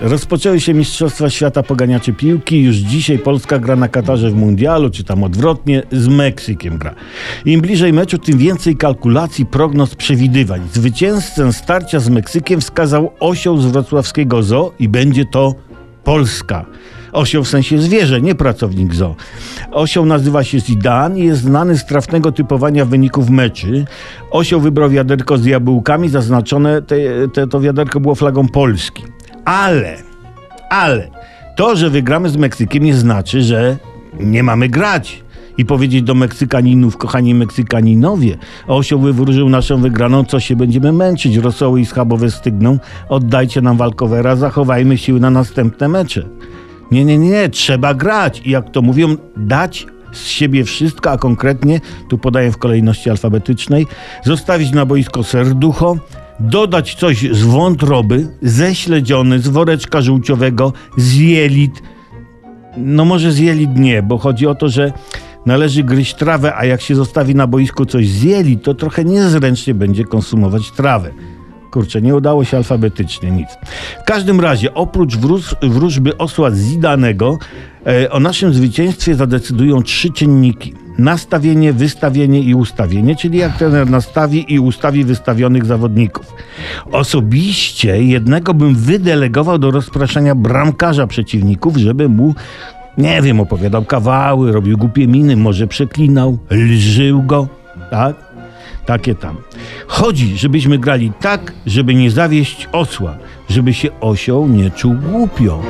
Rozpoczęły się Mistrzostwa Świata Poganiaczy Piłki. Już dzisiaj Polska gra na Katarze w Mundialu, czy tam odwrotnie, z Meksykiem gra. Im bliżej meczu, tym więcej kalkulacji, prognoz, przewidywań. Zwycięzcę starcia z Meksykiem wskazał osioł z wrocławskiego zoo i będzie to Polska. Osioł w sensie zwierzę, nie pracownik zoo. Osioł nazywa się Zidane i jest znany z trafnego typowania wyników meczy. Osioł wybrał wiaderko z jabłkami, zaznaczone te, te, to wiaderko było flagą Polski. Ale, ale, to, że wygramy z Meksykiem nie znaczy, że nie mamy grać. I powiedzieć do Meksykaninów, kochani Meksykaninowie, osioł wywróżył naszą wygraną, co się będziemy męczyć, rosoły i schabowe stygną, oddajcie nam walkowera, zachowajmy siły na następne mecze. Nie, nie, nie, trzeba grać i jak to mówią, dać z siebie wszystko, a konkretnie, tu podaję w kolejności alfabetycznej, zostawić na boisko serducho, dodać coś z wątroby, ze śledziony, z woreczka żółciowego, z jelit. No może z jelit nie, bo chodzi o to, że należy gryźć trawę, a jak się zostawi na boisku coś z jelit, to trochę niezręcznie będzie konsumować trawę. Kurczę, nie udało się alfabetycznie nic. W każdym razie, oprócz wróż, wróżby osła Zidanego, e, o naszym zwycięstwie zadecydują trzy czynniki. Nastawienie, wystawienie i ustawienie, czyli jak trener nastawi i ustawi wystawionych zawodników. Osobiście jednego bym wydelegował do rozpraszania bramkarza przeciwników, żeby mu nie wiem, opowiadał kawały, robił głupie miny, może przeklinał, lżył go, tak? Takie tam. Chodzi, żebyśmy grali tak, żeby nie zawieść osła, żeby się osioł nie czuł głupio.